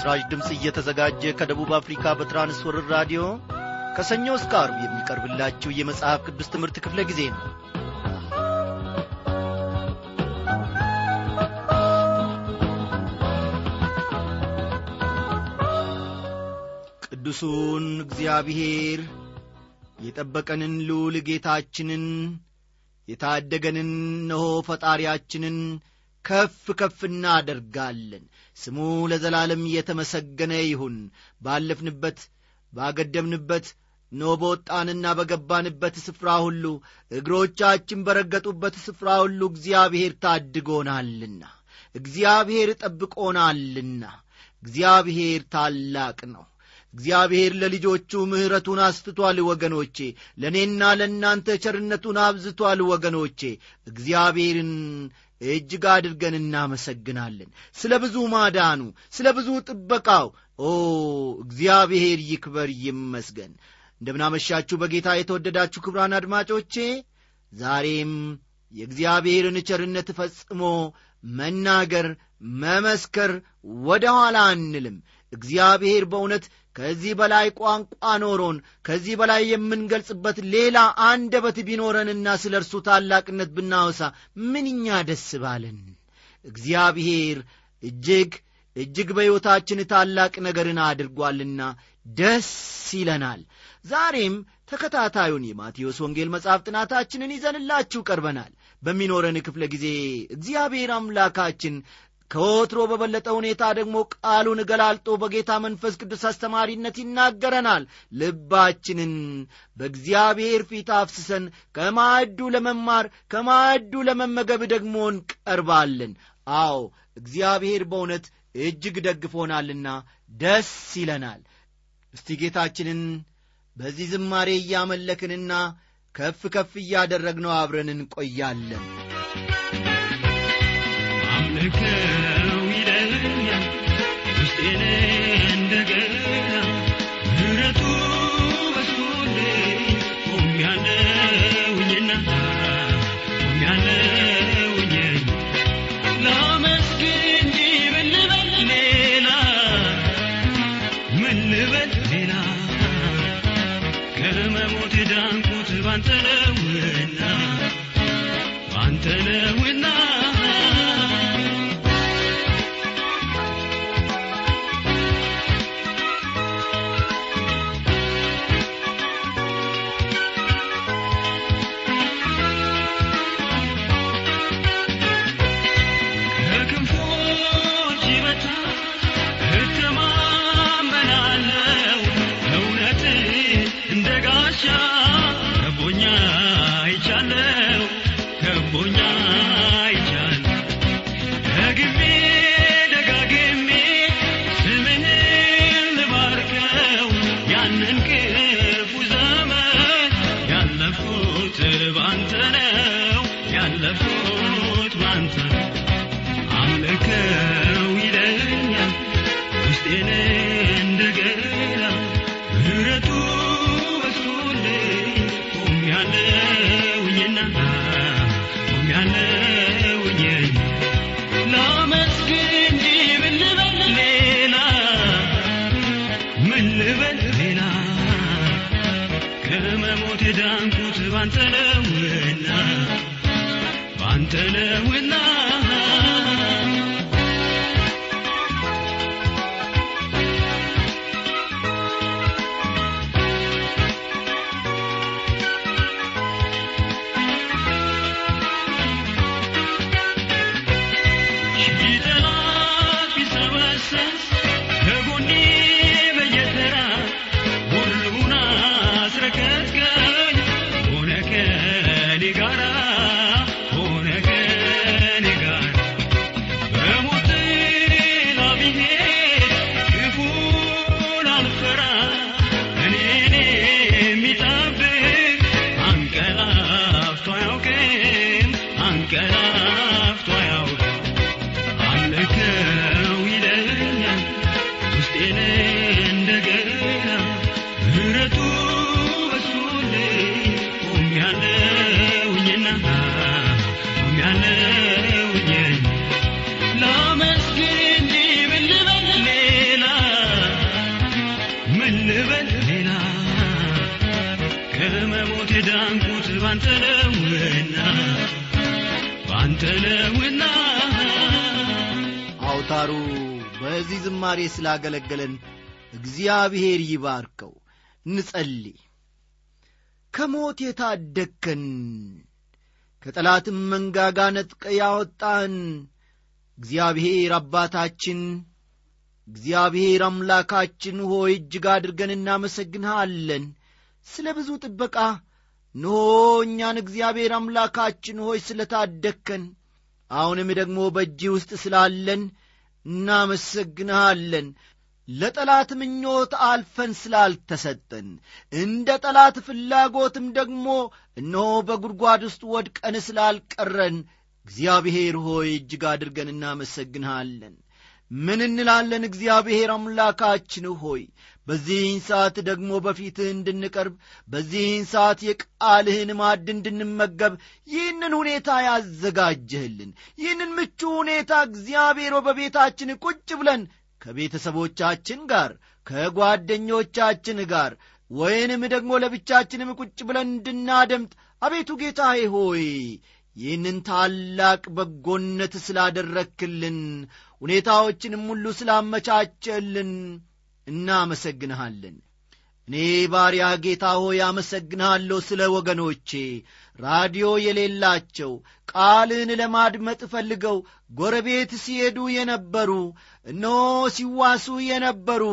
ይህ ምስራች ድምፅ እየተዘጋጀ ከደቡብ አፍሪካ በትራንስወርር ራዲዮ ከሰኞ እስከ አርብ የሚቀርብላችሁ የመጽሐፍ ቅዱስ ትምህርት ክፍለ ጊዜ ነው። ቅዱሱን እግዚአብሔር የጠበቀንን ልዑል ጌታችንን የታደገንን ነሆ ፈጣሪያችንን ከፍ ከፍ እናደርጋለን። ስሙ ለዘላለም የተመሰገነ ይሁን። ባለፍንበት ባገደምንበት ኖ በወጣንና በገባንበት ስፍራ ሁሉ እግሮቻችን በረገጡበት ስፍራ ሁሉ እግዚአብሔር ታድጎናልና እግዚአብሔር ጠብቆናልና እግዚአብሔር ታላቅ ነው። እግዚአብሔር ለልጆቹ ምሕረቱን አስፍቷል ወገኖቼ ለእኔና ለእናንተ ቸርነቱን አብዝቷል ወገኖቼ እግዚአብሔርን እጅግ አድርገን እናመሰግናለን። ስለ ብዙ ማዳኑ ስለ ብዙ ጥበቃው ኦ እግዚአብሔር ይክበር ይመስገን። እንደምናመሻችሁ በጌታ የተወደዳችሁ ክብራን አድማጮቼ ዛሬም የእግዚአብሔርን ቸርነት ፈጽሞ መናገር መመስከር ወደ ኋላ አንልም። እግዚአብሔር በእውነት ከዚህ በላይ ቋንቋ ኖሮን ከዚህ በላይ የምንገልጽበት ሌላ አንደበት ቢኖረንና ስለ እርሱ ታላቅነት ብናወሳ ምንኛ ደስ ባለን! እግዚአብሔር እጅግ እጅግ በሕይወታችን ታላቅ ነገርን አድርጓልና ደስ ይለናል። ዛሬም ተከታታዩን የማቴዎስ ወንጌል መጽሐፍ ጥናታችንን ይዘንላችሁ ቀርበናል። በሚኖረን ክፍለ ጊዜ እግዚአብሔር አምላካችን ከወትሮ በበለጠ ሁኔታ ደግሞ ቃሉን ገላልጦ በጌታ መንፈስ ቅዱስ አስተማሪነት ይናገረናል። ልባችንን በእግዚአብሔር ፊት አፍስሰን ከማዕዱ ለመማር ከማዕዱ ለመመገብ ደግሞ እንቀርባለን። አዎ እግዚአብሔር በእውነት እጅግ ደግፎናልና ደስ ይለናል። እስቲ ጌታችንን በዚህ ዝማሬ እያመለክንና ከፍ ከፍ እያደረግነው አብረን እንቆያለን ዳንኩት ባንተ ዝማሬ ስላገለገለን እግዚአብሔር ይባርከው። እንጸልይ። ከሞት የታደግከን ከጠላትም መንጋጋ ነጥቀ ያወጣን እግዚአብሔር አባታችን እግዚአብሔር አምላካችን ሆይ እጅግ አድርገን እናመሰግንሃለን። ስለ ብዙ ጥበቃ እንሆ እኛን እግዚአብሔር አምላካችን ሆይ ስለ ታደግከን አሁንም ደግሞ በእጅ ውስጥ ስላለን እናመሰግንሃለን። ለጠላት ምኞት አልፈን ስላልተሰጠን እንደ ጠላት ፍላጎትም ደግሞ እነሆ በጒድጓድ ውስጥ ወድቀን ስላልቀረን እግዚአብሔር ሆይ እጅግ አድርገን እናመሰግንሃለን። ምን እንላለን? እግዚአብሔር አምላካችን ሆይ በዚህን ሰዓት ደግሞ በፊትህ እንድንቀርብ በዚህን ሰዓት የቃልህን ማድ እንድንመገብ ይህንን ሁኔታ ያዘጋጀህልን። ይህንን ምቹ ሁኔታ እግዚአብሔር በቤታችን ቁጭ ብለን ከቤተሰቦቻችን ጋር ከጓደኞቻችን ጋር ወይንም ደግሞ ለብቻችንም ቁጭ ብለን እንድናደምጥ አቤቱ ጌታዬ ሆይ ይህንን ታላቅ በጎነት ስላደረክልን ሁኔታዎችንም ሁሉ ስላመቻቸልን እናመሰግንሃለን። እኔ ባሪያ ጌታ ሆይ አመሰግንሃለሁ ስለ ወገኖቼ። ራዲዮ የሌላቸው ቃልን ለማድመጥ ፈልገው ጎረቤት ሲሄዱ የነበሩ እነሆ ሲዋሱ የነበሩ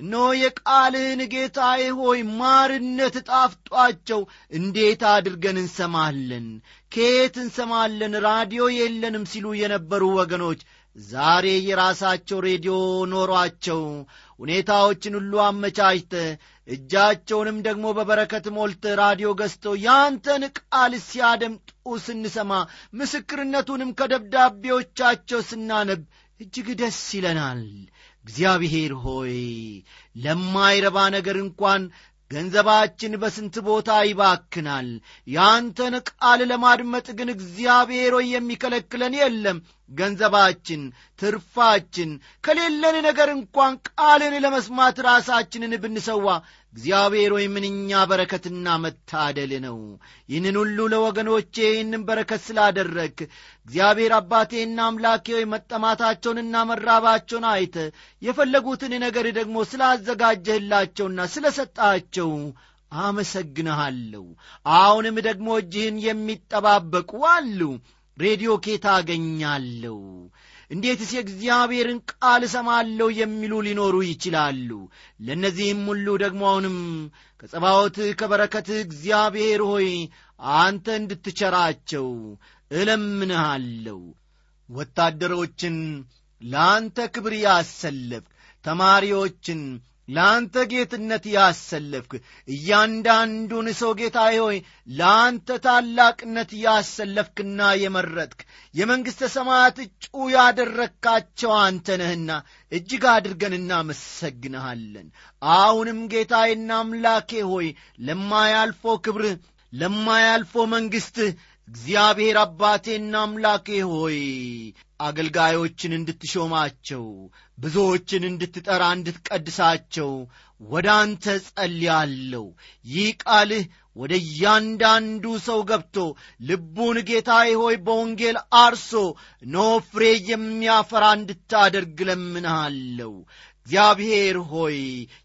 እነሆ የቃልህን ጌታዬ ሆይ ማርነት ጣፍጧቸው እንዴት አድርገን እንሰማለን ከየት እንሰማለን ራዲዮ የለንም ሲሉ የነበሩ ወገኖች ዛሬ የራሳቸው ሬዲዮ ኖሯቸው ሁኔታዎችን ሁሉ አመቻችተ እጃቸውንም ደግሞ በበረከት ሞልተ ራዲዮ ገዝተው ያንተን ቃል ሲያደምጡ ስንሰማ ምስክርነቱንም ከደብዳቤዎቻቸው ስናነብ እጅግ ደስ ይለናል። እግዚአብሔር ሆይ ለማይረባ ነገር እንኳን ገንዘባችን በስንት ቦታ ይባክናል? ያንተን ቃል ለማድመጥ ግን እግዚአብሔር ሆይ የሚከለክለን የለም። ገንዘባችን ትርፋችን ከሌለን ነገር እንኳን ቃልን ለመስማት ራሳችንን ብንሰዋ እግዚአብሔር ሆይ ምንኛ በረከትና መታደል ነው። ይህንን ሁሉ ለወገኖቼ ይህንን በረከት ስላደረግ እግዚአብሔር አባቴና አምላኬ ሆይ መጠማታቸውንና መራባቸውን አይተ የፈለጉትን ነገር ደግሞ ስላዘጋጀህላቸውና ስለ ሰጣቸው አመሰግንሃለሁ። አሁንም ደግሞ እጅህን የሚጠባበቁ አሉ። ሬዲዮ ኬታ አገኛለሁ እንዴትስ የእግዚአብሔርን ቃል እሰማለሁ የሚሉ ሊኖሩ ይችላሉ? ለእነዚህም ሁሉ ደግሞ አሁንም ከጸባዖትህ ከበረከትህ እግዚአብሔር ሆይ አንተ እንድትቸራቸው እለምንሃለሁ። ወታደሮችን ለአንተ ክብር ያሰለፍክ ተማሪዎችን ለአንተ ጌትነት ያሰለፍክ እያንዳንዱን ሰው ጌታዬ ሆይ ለአንተ ታላቅነት ያሰለፍክና የመረጥክ የመንግሥተ ሰማያት እጩ ያደረግካቸው አንተ ነህና እጅግ አድርገን እናመሰግንሃለን። አሁንም ጌታዬና አምላኬ ሆይ ለማያልፈው ክብርህ ለማያልፈው መንግሥትህ እግዚአብሔር አባቴና አምላኬ ሆይ አገልጋዮችን እንድትሾማቸው ብዙዎችን እንድትጠራ እንድትቀድሳቸው ወደ አንተ ጸልያለሁ። ይህ ቃልህ ወደ እያንዳንዱ ሰው ገብቶ ልቡን ጌታዬ ሆይ በወንጌል አርሶ ኖ ፍሬ የሚያፈራ እንድታደርግ ለምንሃለሁ እግዚአብሔር ሆይ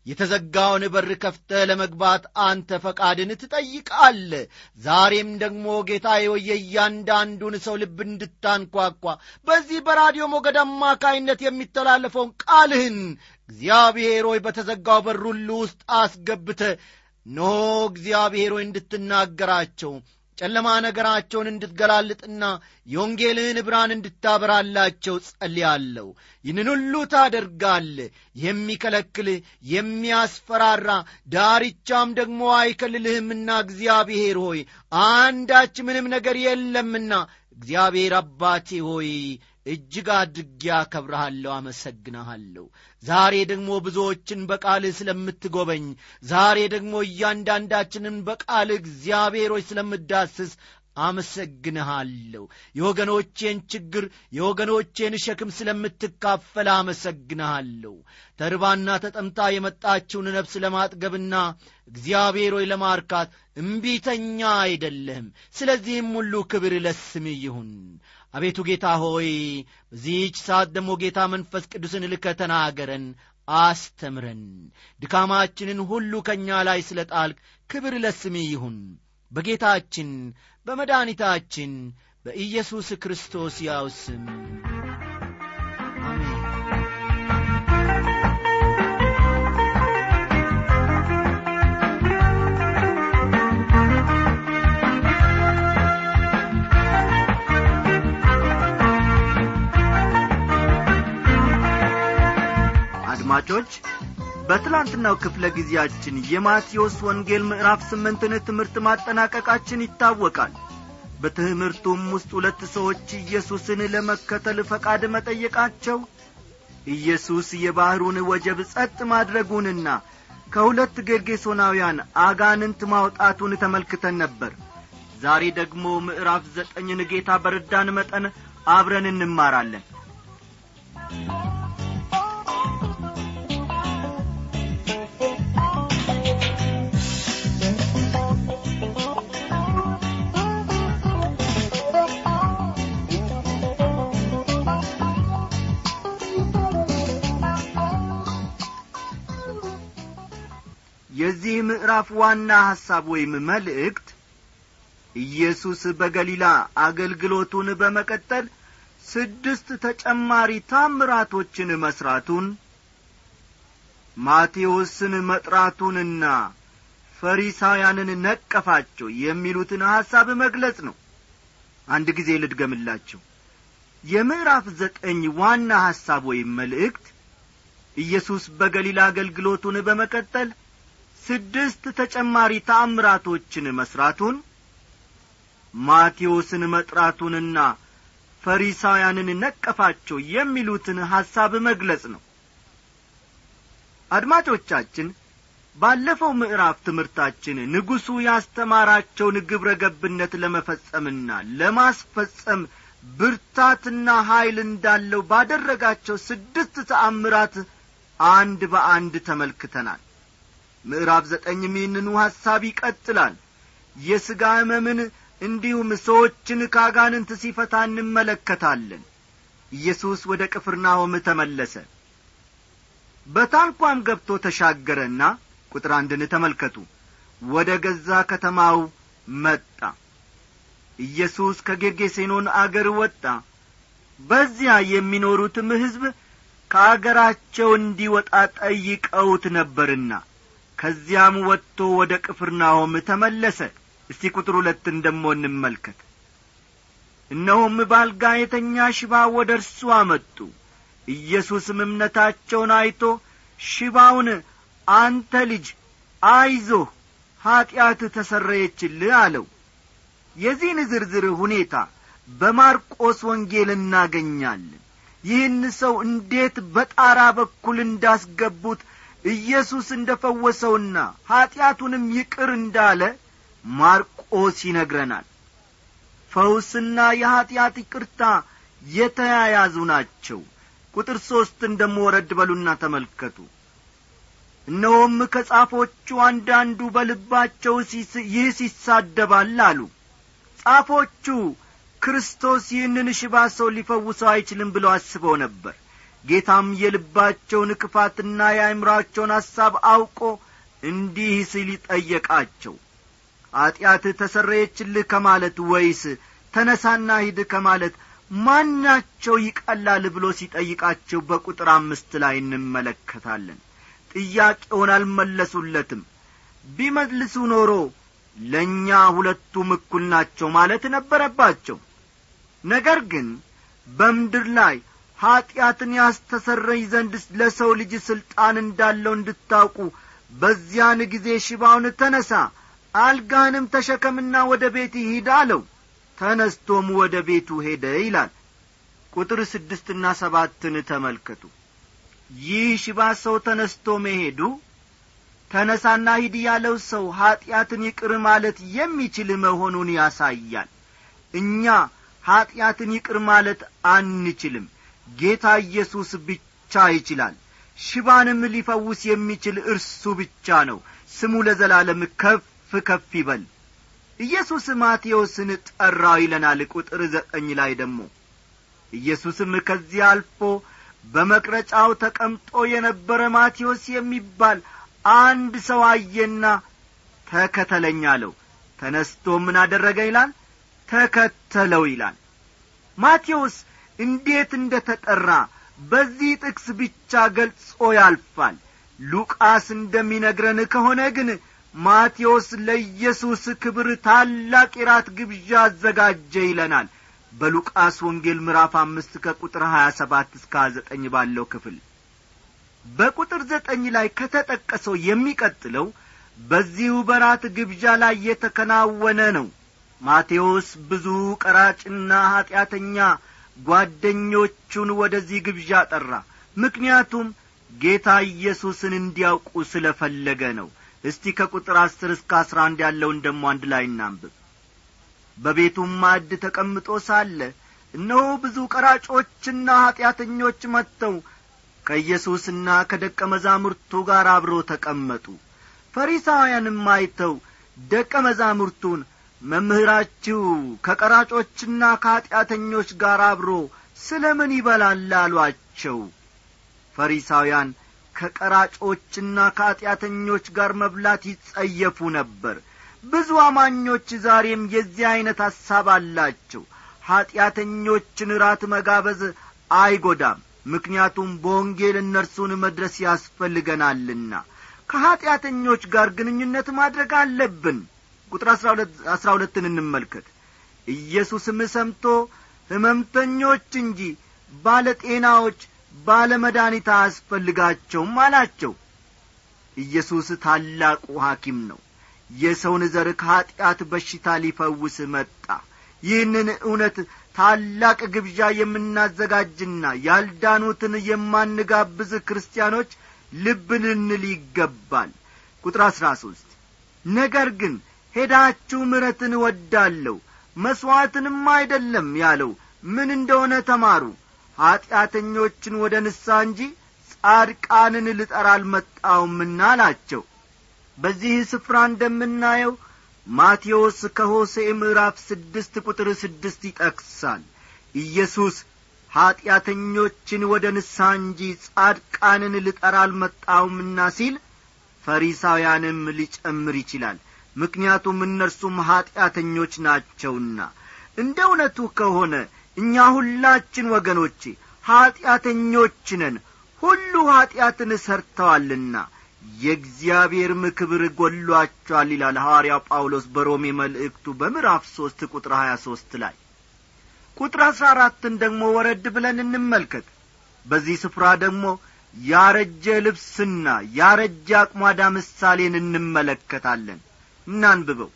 የተዘጋውን በር ከፍተ ለመግባት አንተ ፈቃድን ትጠይቃለ ዛሬም ደግሞ ጌታዬ ሆይ የእያንዳንዱን ሰው ልብ እንድታንኳኳ በዚህ በራዲዮ ሞገድ አማካይነት የሚተላለፈውን ቃልህን እግዚአብሔር ሆይ በተዘጋው በር ሁሉ ውስጥ አስገብተ ኖ እግዚአብሔር ሆይ እንድትናገራቸው ጨለማ ነገራቸውን እንድትገላልጥና የወንጌልህን ብርሃን እንድታበራላቸው ጸልያለሁ። ይህንን ሁሉ ታደርጋለ የሚከለክል የሚያስፈራራ ዳርቻም ደግሞ አይከልልህምና እግዚአብሔር ሆይ አንዳች ምንም ነገር የለምና እግዚአብሔር አባቴ ሆይ እጅግ አድርጌ አከብረሃለሁ አመሰግንሃለሁ። ዛሬ ደግሞ ብዙዎችን በቃልህ ስለምትጎበኝ ዛሬ ደግሞ እያንዳንዳችንን በቃልህ እግዚአብሔሮች ስለምዳስስ አመሰግንሃለሁ። የወገኖቼን ችግር የወገኖቼን ሸክም ስለምትካፈል አመሰግንሃለሁ። ተርባና ተጠምታ የመጣችውን ነፍስ ለማጥገብና እግዚአብሔር ሆይ ለማርካት እምቢተኛ አይደለህም። ስለዚህም ሁሉ ክብር ለስም ይሁን። አቤቱ ጌታ ሆይ በዚህች ሰዓት ደግሞ ጌታ መንፈስ ቅዱስን ልከ ተናገረን አስተምረን። ድካማችንን ሁሉ ከእኛ ላይ ስለ ጣልቅ ክብር ለስም ይሁን። በጌታችን በመድኃኒታችን በኢየሱስ ክርስቶስ ያው ስም። አድማጮች በትላንትናው ክፍለ ጊዜያችን የማቴዎስ ወንጌል ምዕራፍ ስምንትን ትምህርት ማጠናቀቃችን ይታወቃል። በትምህርቱም ውስጥ ሁለት ሰዎች ኢየሱስን ለመከተል ፈቃድ መጠየቃቸው ኢየሱስ የባሕሩን ወጀብ ጸጥ ማድረጉንና ከሁለት ጌርጌሶናውያን አጋንንት ማውጣቱን ተመልክተን ነበር። ዛሬ ደግሞ ምዕራፍ ዘጠኝን ጌታ በረዳን መጠን አብረን እንማራለን የዚህ ምዕራፍ ዋና ሐሳብ ወይም መልእክት ኢየሱስ በገሊላ አገልግሎቱን በመቀጠል ስድስት ተጨማሪ ታምራቶችን መሥራቱን ማቴዎስን መጥራቱንና ፈሪሳውያንን ነቀፋቸው የሚሉትን ሐሳብ መግለጽ ነው። አንድ ጊዜ ልድገምላችሁ። የምዕራፍ ዘጠኝ ዋና ሐሳብ ወይም መልእክት ኢየሱስ በገሊላ አገልግሎቱን በመቀጠል ስድስት ተጨማሪ ታምራቶችን መሥራቱን ማቴዎስን መጥራቱንና ፈሪሳውያንን ነቀፋቸው የሚሉትን ሐሳብ መግለጽ ነው። አድማጮቻችን ባለፈው ምዕራፍ ትምህርታችን ንጉሡ ያስተማራቸውን ግብረ ገብነት ለመፈጸምና ለማስፈጸም ብርታትና ኀይል እንዳለው ባደረጋቸው ስድስት ተአምራት አንድ በአንድ ተመልክተናል ምዕራፍ ዘጠኝም ይህንኑ ሐሳብ ይቀጥላል። የሥጋ ሕመምን እንዲሁም ሰዎችን ካጋንንት ሲፈታ እንመለከታለን። ኢየሱስ ወደ ቅፍርናሆም ተመለሰ። በታንኳም ገብቶ ተሻገረና ቁጥር አንድን ተመልከቱ። ወደ ገዛ ከተማው መጣ። ኢየሱስ ከጌርጌሴኖን አገር ወጣ። በዚያ የሚኖሩትም ሕዝብ ከአገራቸው እንዲወጣ ጠይቀውት ነበርና ከዚያም ወጥቶ ወደ ቅፍርናሆም ተመለሰ። እስቲ ቁጥር ሁለትን ደሞ እንመልከት። እነሆም ባልጋ የተኛ ሽባ ወደ እርሱ አመጡ። ኢየሱስም እምነታቸውን አይቶ ሽባውን አንተ ልጅ አይዞህ ኀጢአት ተሰረየችልህ አለው። የዚህን ዝርዝር ሁኔታ በማርቆስ ወንጌል እናገኛለን። ይህን ሰው እንዴት በጣራ በኩል እንዳስገቡት ኢየሱስ እንደ ፈወሰውና ኀጢአቱንም ይቅር እንዳለ ማርቆስ ይነግረናል። ፈውስና የኀጢአት ይቅርታ የተያያዙ ናቸው። ቁጥር ሦስትን ደሞ ወረድ በሉና ተመልከቱ። እነሆም ከጻፎቹ አንዳንዱ በልባቸው ይህ ሲሳደባል አሉ። ጻፎቹ ክርስቶስ ይህንን ሽባ ሰው ሊፈውሰው አይችልም ብለው አስበው ነበር ጌታም የልባቸውን ክፋትና የአእምሮአቸውን ሐሳብ አውቆ እንዲህ ሲል ይጠየቃቸው ኀጢአትህ ተሰረየችልህ ከማለት ወይስ ተነሳና ሂድ ከማለት ማናቸው ይቀላል ብሎ ሲጠይቃቸው በቁጥር አምስት ላይ እንመለከታለን። ጥያቄውን አልመለሱለትም። ቢመልሱ ኖሮ ለእኛ ሁለቱም እኩል ናቸው ማለት ነበረባቸው። ነገር ግን በምድር ላይ ኀጢአትን ያስተሰረይ ዘንድ ለሰው ልጅ ሥልጣን እንዳለው እንድታውቁ በዚያን ጊዜ ሽባውን ተነሣ አልጋህንም ተሸከምና ወደ ቤት ሂድ አለው። ተነስቶም ወደ ቤቱ ሄደ ይላል። ቁጥር ስድስትና ሰባትን ተመልከቱ። ይህ ሽባ ሰው ተነስቶ መሄዱ ተነሳና ሂድ ያለው ሰው ኀጢአትን ይቅር ማለት የሚችል መሆኑን ያሳያል። እኛ ኀጢአትን ይቅር ማለት አንችልም ጌታ ኢየሱስ ብቻ ይችላል። ሽባንም ሊፈውስ የሚችል እርሱ ብቻ ነው። ስሙ ለዘላለም ከፍ ከፍ ይበል። ኢየሱስ ማቴዎስን ጠራው ይለናል ቁጥር ዘጠኝ ላይ ደግሞ። ኢየሱስም ከዚህ አልፎ በመቅረጫው ተቀምጦ የነበረ ማቴዎስ የሚባል አንድ ሰው አየና ተከተለኝ አለው። ተነስቶ ምን አደረገ ይላል? ተከተለው ይላል። ማቴዎስ እንዴት እንደ ተጠራ በዚህ ጥቅስ ብቻ ገልጾ ያልፋል። ሉቃስ እንደሚነግረን ከሆነ ግን ማቴዎስ ለኢየሱስ ክብር ታላቅ የራት ግብዣ አዘጋጀ ይለናል። በሉቃስ ወንጌል ምዕራፍ አምስት ከቁጥር ሀያ ሰባት እስከ ሀያ ዘጠኝ ባለው ክፍል። በቁጥር ዘጠኝ ላይ ከተጠቀሰው የሚቀጥለው በዚሁ በራት ግብዣ ላይ የተከናወነ ነው። ማቴዎስ ብዙ ቀራጭና ኀጢአተኛ ጓደኞቹን ወደዚህ ግብዣ ጠራ ምክንያቱም ጌታ ኢየሱስን እንዲያውቁ ስለ ፈለገ ነው። እስቲ ከቁጥር አስር እስከ አስራ አንድ ያለውን ደሞ አንድ ላይ እናንብብ። በቤቱም ማዕድ ተቀምጦ ሳለ እነሆ ብዙ ቀራጮችና ኀጢአተኞች መጥተው ከኢየሱስና ከደቀ መዛሙርቱ ጋር አብሮ ተቀመጡ። ፈሪሳውያንም አይተው ደቀ መዛሙርቱን መምህራችሁ ከቀራጮችና ከኀጢአተኞች ጋር አብሮ ስለ ምን ይበላል አሏቸው። ፈሪሳውያን ከቀራጮችና ከኀጢአተኞች ጋር መብላት ይጸየፉ ነበር። ብዙ አማኞች ዛሬም የዚህ ዐይነት ሐሳብ አላቸው። ኀጢአተኞችን ራት መጋበዝ አይጐዳም ምክንያቱም በወንጌል እነርሱን መድረስ ያስፈልገናልና። ከኀጢአተኞች ጋር ግንኙነት ማድረግ አለብን ቁጥር አሥራ ሁለትን እንመልከት። ኢየሱስም ሰምቶ ሕመምተኞች እንጂ ባለ ጤናዎች ባለ መድኃኒት አያስፈልጋቸውም አላቸው። ኢየሱስ ታላቁ ሐኪም ነው። የሰውን ዘር ከኀጢአት በሽታ ሊፈውስ መጣ። ይህንን እውነት ታላቅ ግብዣ የምናዘጋጅና ያልዳኑትን የማንጋብዝ ክርስቲያኖች ልብ ልንል ይገባል ቁጥር አሥራ ሦስት ነገር ግን ሄዳችሁ ምረትን እወዳለሁ መሥዋዕትንም አይደለም ያለው። ምን እንደሆነ ተማሩ። ኀጢአተኞችን ወደ ንሳ እንጂ ጻድቃንን ልጠራ አልመጣውምና አላቸው። በዚህ ስፍራ እንደምናየው ማቴዎስ ከሆሴ ምዕራፍ ስድስት ቁጥር ስድስት ይጠቅሳል። ኢየሱስ ኀጢአተኞችን ወደ ንሳ እንጂ ጻድቃንን ልጠራ አልመጣውምና ሲል ፈሪሳውያንም ሊጨምር ይችላል ምክንያቱም እነርሱም ኀጢአተኞች ናቸውና። እንደ እውነቱ ከሆነ እኛ ሁላችን ወገኖቼ ኀጢአተኞች ነን ሁሉ ኀጢአትን ሰርተዋልና የእግዚአብሔርም ክብር ጐሏቸዋል ይላል ሐዋርያው ጳውሎስ በሮሜ መልእክቱ በምዕራፍ ሦስት ቁጥር ሀያ ሦስት ላይ። ቁጥር አሥራ አራትን ደግሞ ወረድ ብለን እንመልከት። በዚህ ስፍራ ደግሞ ያረጀ ልብስና ያረጀ አቅሟዳ ምሳሌን እንመለከታለን እናንብበው።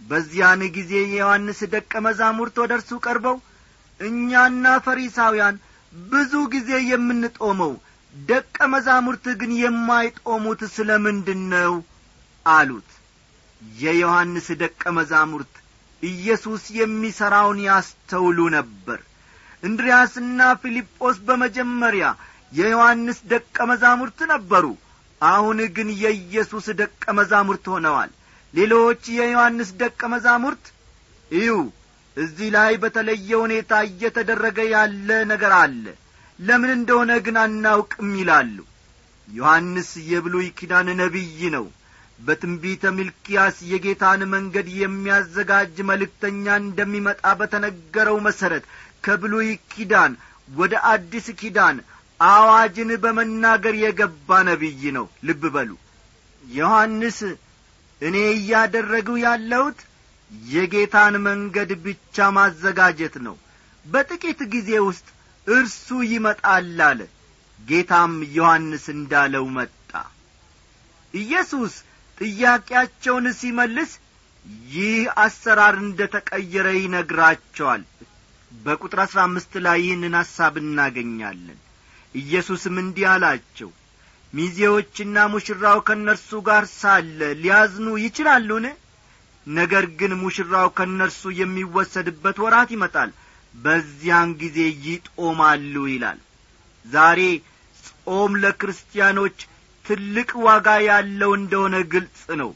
በዚያን ጊዜ የዮሐንስ ደቀ መዛሙርት ወደ እርሱ ቀርበው እኛና ፈሪሳውያን ብዙ ጊዜ የምንጦመው ደቀ መዛሙርት ግን የማይጦሙት ስለ ምንድን ነው አሉት። የዮሐንስ ደቀ መዛሙርት ኢየሱስ የሚሠራውን ያስተውሉ ነበር። እንድርያስና ፊልጶስ በመጀመሪያ የዮሐንስ ደቀ መዛሙርት ነበሩ። አሁን ግን የኢየሱስ ደቀ መዛሙርት ሆነዋል ሌሎች የዮሐንስ ደቀ መዛሙርት እዩ እዚህ ላይ በተለየ ሁኔታ እየተደረገ ያለ ነገር አለ። ለምን እንደሆነ ግን አናውቅም ይላሉ። ዮሐንስ የብሉይ ኪዳን ነቢይ ነው። በትንቢተ ሚልኪያስ የጌታን መንገድ የሚያዘጋጅ መልእክተኛ እንደሚመጣ በተነገረው መሠረት ከብሉይ ኪዳን ወደ አዲስ ኪዳን አዋጅን በመናገር የገባ ነቢይ ነው። ልብ በሉ። ዮሐንስ እኔ እያደረግሁ ያለሁት የጌታን መንገድ ብቻ ማዘጋጀት ነው። በጥቂት ጊዜ ውስጥ እርሱ ይመጣል አለ። ጌታም ዮሐንስ እንዳለው መጣ። ኢየሱስ ጥያቄያቸውን ሲመልስ ይህ አሰራር እንደ ተቀየረ ይነግራቸዋል። በቁጥር አሥራ አምስት ላይ ይህንን ሐሳብ እናገኛለን። ኢየሱስም እንዲህ አላቸው ሚዜዎችና ሙሽራው ከእነርሱ ጋር ሳለ ሊያዝኑ ይችላሉን? ነገር ግን ሙሽራው ከእነርሱ የሚወሰድበት ወራት ይመጣል። በዚያን ጊዜ ይጦማሉ ይላል። ዛሬ ጾም ለክርስቲያኖች ትልቅ ዋጋ ያለው እንደሆነ ግልጽ ነው።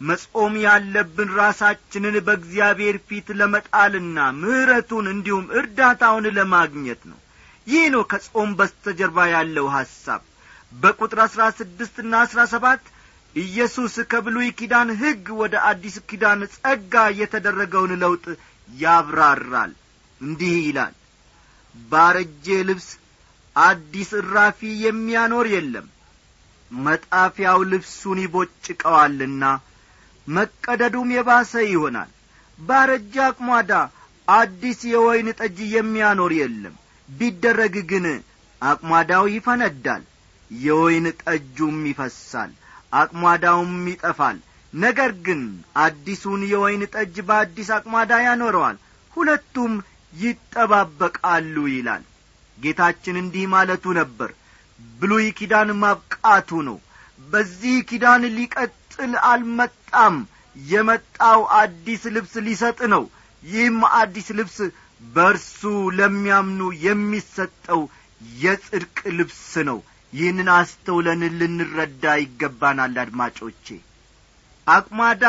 መጾም ያለብን ራሳችንን በእግዚአብሔር ፊት ለመጣልና ምሕረቱን እንዲሁም እርዳታውን ለማግኘት ነው። ይህ ነው ከጾም በስተጀርባ ያለው ሐሳብ በቁጥር አሥራ ስድስትና አሥራ ሰባት ኢየሱስ ከብሉይ ኪዳን ሕግ ወደ አዲስ ኪዳን ጸጋ የተደረገውን ለውጥ ያብራራል። እንዲህ ይላል ባረጄ ልብስ አዲስ እራፊ የሚያኖር የለም። መጣፊያው ልብሱን ይቦጭቀዋልና መቀደዱም የባሰ ይሆናል። ባረጀ አቅሟዳ አዲስ የወይን ጠጅ የሚያኖር የለም። ቢደረግ ግን አቅሟዳው ይፈነዳል የወይን ጠጁም ይፈሳል አቅሟዳውም ይጠፋል። ነገር ግን አዲሱን የወይን ጠጅ በአዲስ አቅሟዳ ያኖረዋል ሁለቱም ይጠባበቃሉ ይላል። ጌታችን እንዲህ ማለቱ ነበር ብሉይ ኪዳን ማብቃቱ ነው። በዚህ ኪዳን ሊቀጥል አልመጣም። የመጣው አዲስ ልብስ ሊሰጥ ነው። ይህም አዲስ ልብስ በእርሱ ለሚያምኑ የሚሰጠው የጽድቅ ልብስ ነው ይህንን አስተውለን ልንረዳ ይገባናል አድማጮቼ። አቅማዳ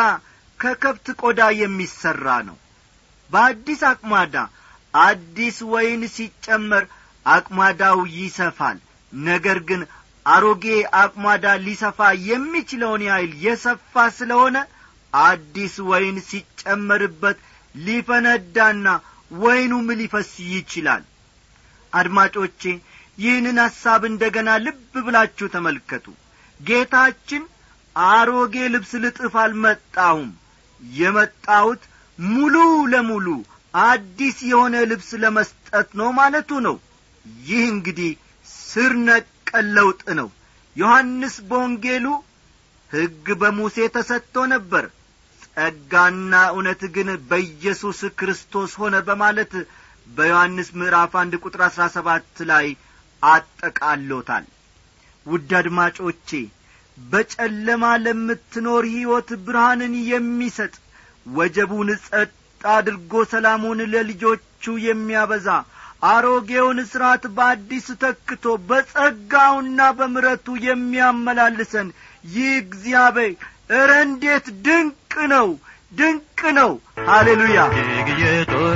ከከብት ቆዳ የሚሠራ ነው። በአዲስ አቅማዳ አዲስ ወይን ሲጨመር አቅማዳው ይሰፋል። ነገር ግን አሮጌ አቅማዳ ሊሰፋ የሚችለውን ያህል የሰፋ ስለሆነ አዲስ ወይን ሲጨመርበት ሊፈነዳና ወይኑም ሊፈስ ይችላል። አድማጮቼ ይህንን ሐሳብ እንደ ገና ልብ ብላችሁ ተመልከቱ። ጌታችን አሮጌ ልብስ ልጥፍ አልመጣሁም። የመጣሁት ሙሉ ለሙሉ አዲስ የሆነ ልብስ ለመስጠት ነው ማለቱ ነው። ይህ እንግዲህ ስር ነቀል ለውጥ ነው። ዮሐንስ በወንጌሉ ሕግ በሙሴ ተሰጥቶ ነበር። ጸጋና እውነት ግን በኢየሱስ ክርስቶስ ሆነ በማለት በዮሐንስ ምዕራፍ አንድ ቁጥር አሥራ ሰባት ላይ አጠቃሎታል። ውድ አድማጮቼ በጨለማ ለምትኖር ሕይወት ብርሃንን የሚሰጥ ወጀቡን ጸጥ አድርጎ ሰላሙን ለልጆቹ የሚያበዛ አሮጌውን ሥርዓት በአዲስ ተክቶ በጸጋውና በምረቱ የሚያመላልሰን ይህ እግዚአብሔር እረ እንዴት ድንቅ ነው! ድንቅ ነው! ሃሌሉያ! እጅግ እየጮኸ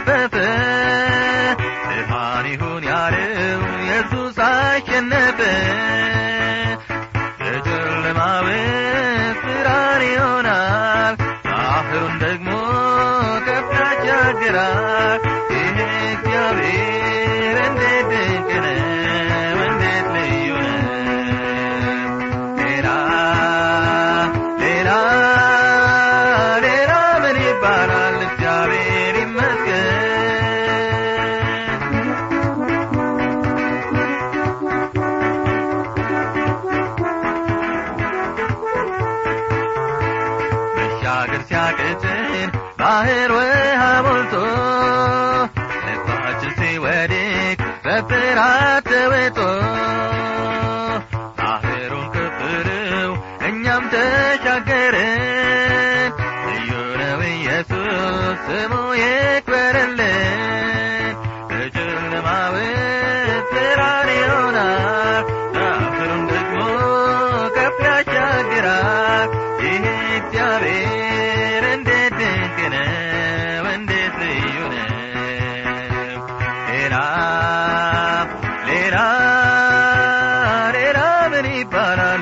ተገፈፈ ብርሃን ይሁን ያለው ኢየሱስ አሸነፈ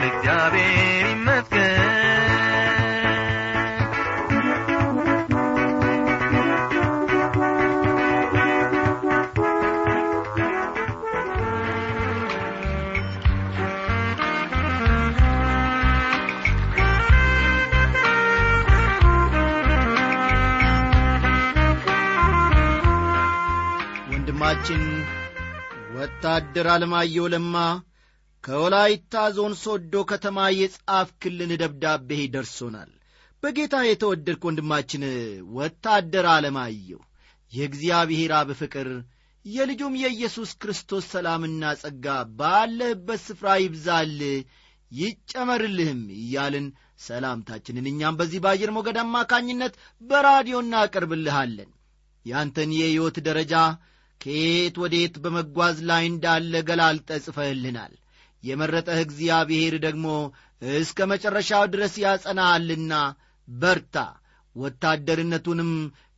ይሆናል እግዚአብሔር ወንድማችን ወታደር አለማየሁ ለማ ከወላይታ ዞን ሶዶ ከተማ የጻፍክልን ደብዳቤ ደርሶናል። በጌታ የተወደድክ ወንድማችን ወታደር አለማየሁ የእግዚአብሔር አብ ፍቅር የልጁም የኢየሱስ ክርስቶስ ሰላምና ጸጋ ባለህበት ስፍራ ይብዛል ይጨመርልህም እያልን ሰላምታችንን እኛም በዚህ በአየር ሞገድ አማካኝነት በራዲዮ እናቀርብልሃለን ያንተን የሕይወት ደረጃ ከየት ወዴት በመጓዝ ላይ እንዳለ ገላልጠ ጽፈህልናል የመረጠህ እግዚአብሔር ደግሞ እስከ መጨረሻው ድረስ ያጸናሃልና በርታ። ወታደርነቱንም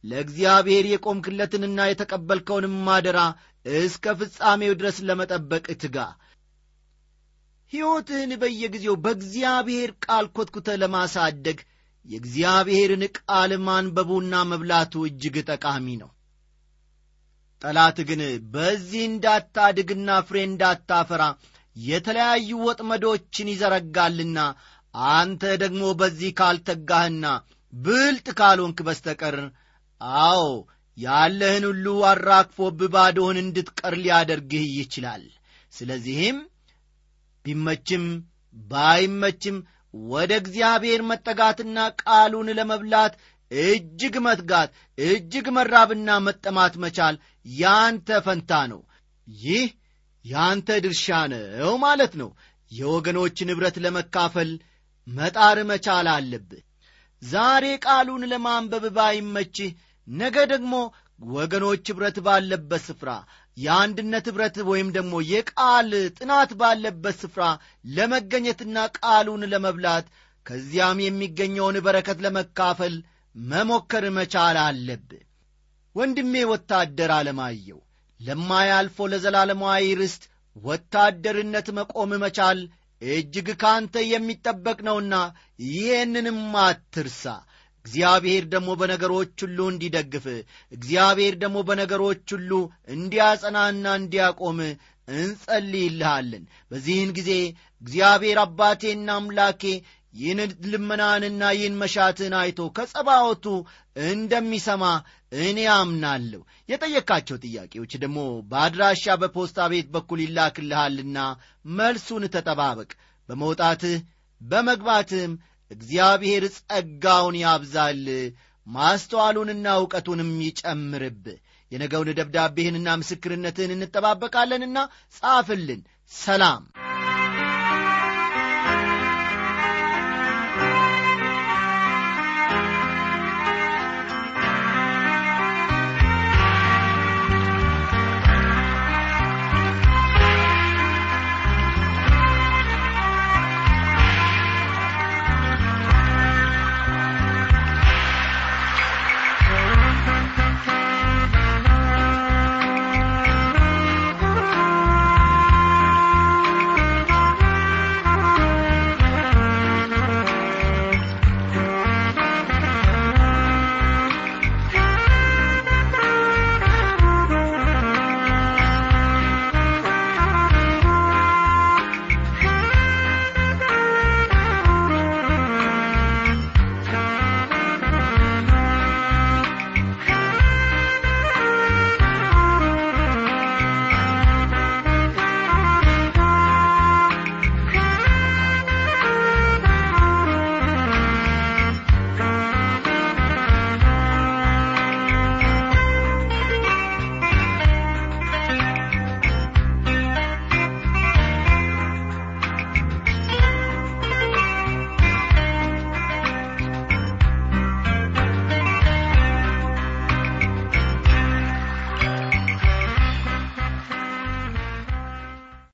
ለእግዚአብሔር የቆምክለትንና የተቀበልከውንም ማደራ እስከ ፍጻሜው ድረስ ለመጠበቅ ትጋ። ሕይወትህን በየጊዜው በእግዚአብሔር ቃል ኮትኩተ ለማሳደግ የእግዚአብሔርን ቃል ማንበቡና መብላቱ እጅግ ጠቃሚ ነው። ጠላት ግን በዚህ እንዳታድግና ፍሬ እንዳታፈራ የተለያዩ ወጥመዶችን ይዘረጋልና አንተ ደግሞ በዚህ ካልተጋህና ብልጥ ካልሆንክ በስተቀር አዎ ያለህን ሁሉ አራግፎብ ባዶህን እንድትቀር ሊያደርግህ ይችላል። ስለዚህም ቢመችም ባይመችም ወደ እግዚአብሔር መጠጋትና ቃሉን ለመብላት እጅግ መትጋት እጅግ መራብና መጠማት መቻል ያንተ ፈንታ ነው። ይህ ያንተ ድርሻ ነው ማለት ነው። የወገኖች ንብረት ለመካፈል መጣር መቻል አለብህ። ዛሬ ቃሉን ለማንበብ ባይመችህ ነገ ደግሞ ወገኖች ኅብረት ባለበት ስፍራ የአንድነት ኅብረት ወይም ደግሞ የቃል ጥናት ባለበት ስፍራ ለመገኘትና ቃሉን ለመብላት ከዚያም የሚገኘውን በረከት ለመካፈል መሞከር መቻል አለብህ። ወንድሜ ወታደር አለማየው ለማያልፈው ለዘላለማዊ ርስት ወታደርነት መቆም መቻል እጅግ ካንተ የሚጠበቅ ነውና ይህንንም አትርሳ። እግዚአብሔር ደግሞ በነገሮች ሁሉ እንዲደግፍ እግዚአብሔር ደግሞ በነገሮች ሁሉ እንዲያጸናና እንዲያቆም እንጸልይልሃለን። በዚህን ጊዜ እግዚአብሔር አባቴና አምላኬ ይህን ልመናንና ይህን መሻትን አይቶ ከጸባወቱ እንደሚሰማ እኔ አምናለሁ። የጠየካቸው ጥያቄዎች ደግሞ በአድራሻ በፖስታ ቤት በኩል ይላክልሃልና መልሱን ተጠባበቅ። በመውጣትህ በመግባትህም እግዚአብሔር ጸጋውን ያብዛል ማስተዋሉንና እውቀቱንም ይጨምርብህ። የነገውን ደብዳቤህንና ምስክርነትህን እንጠባበቃለንና ጻፍልን። ሰላም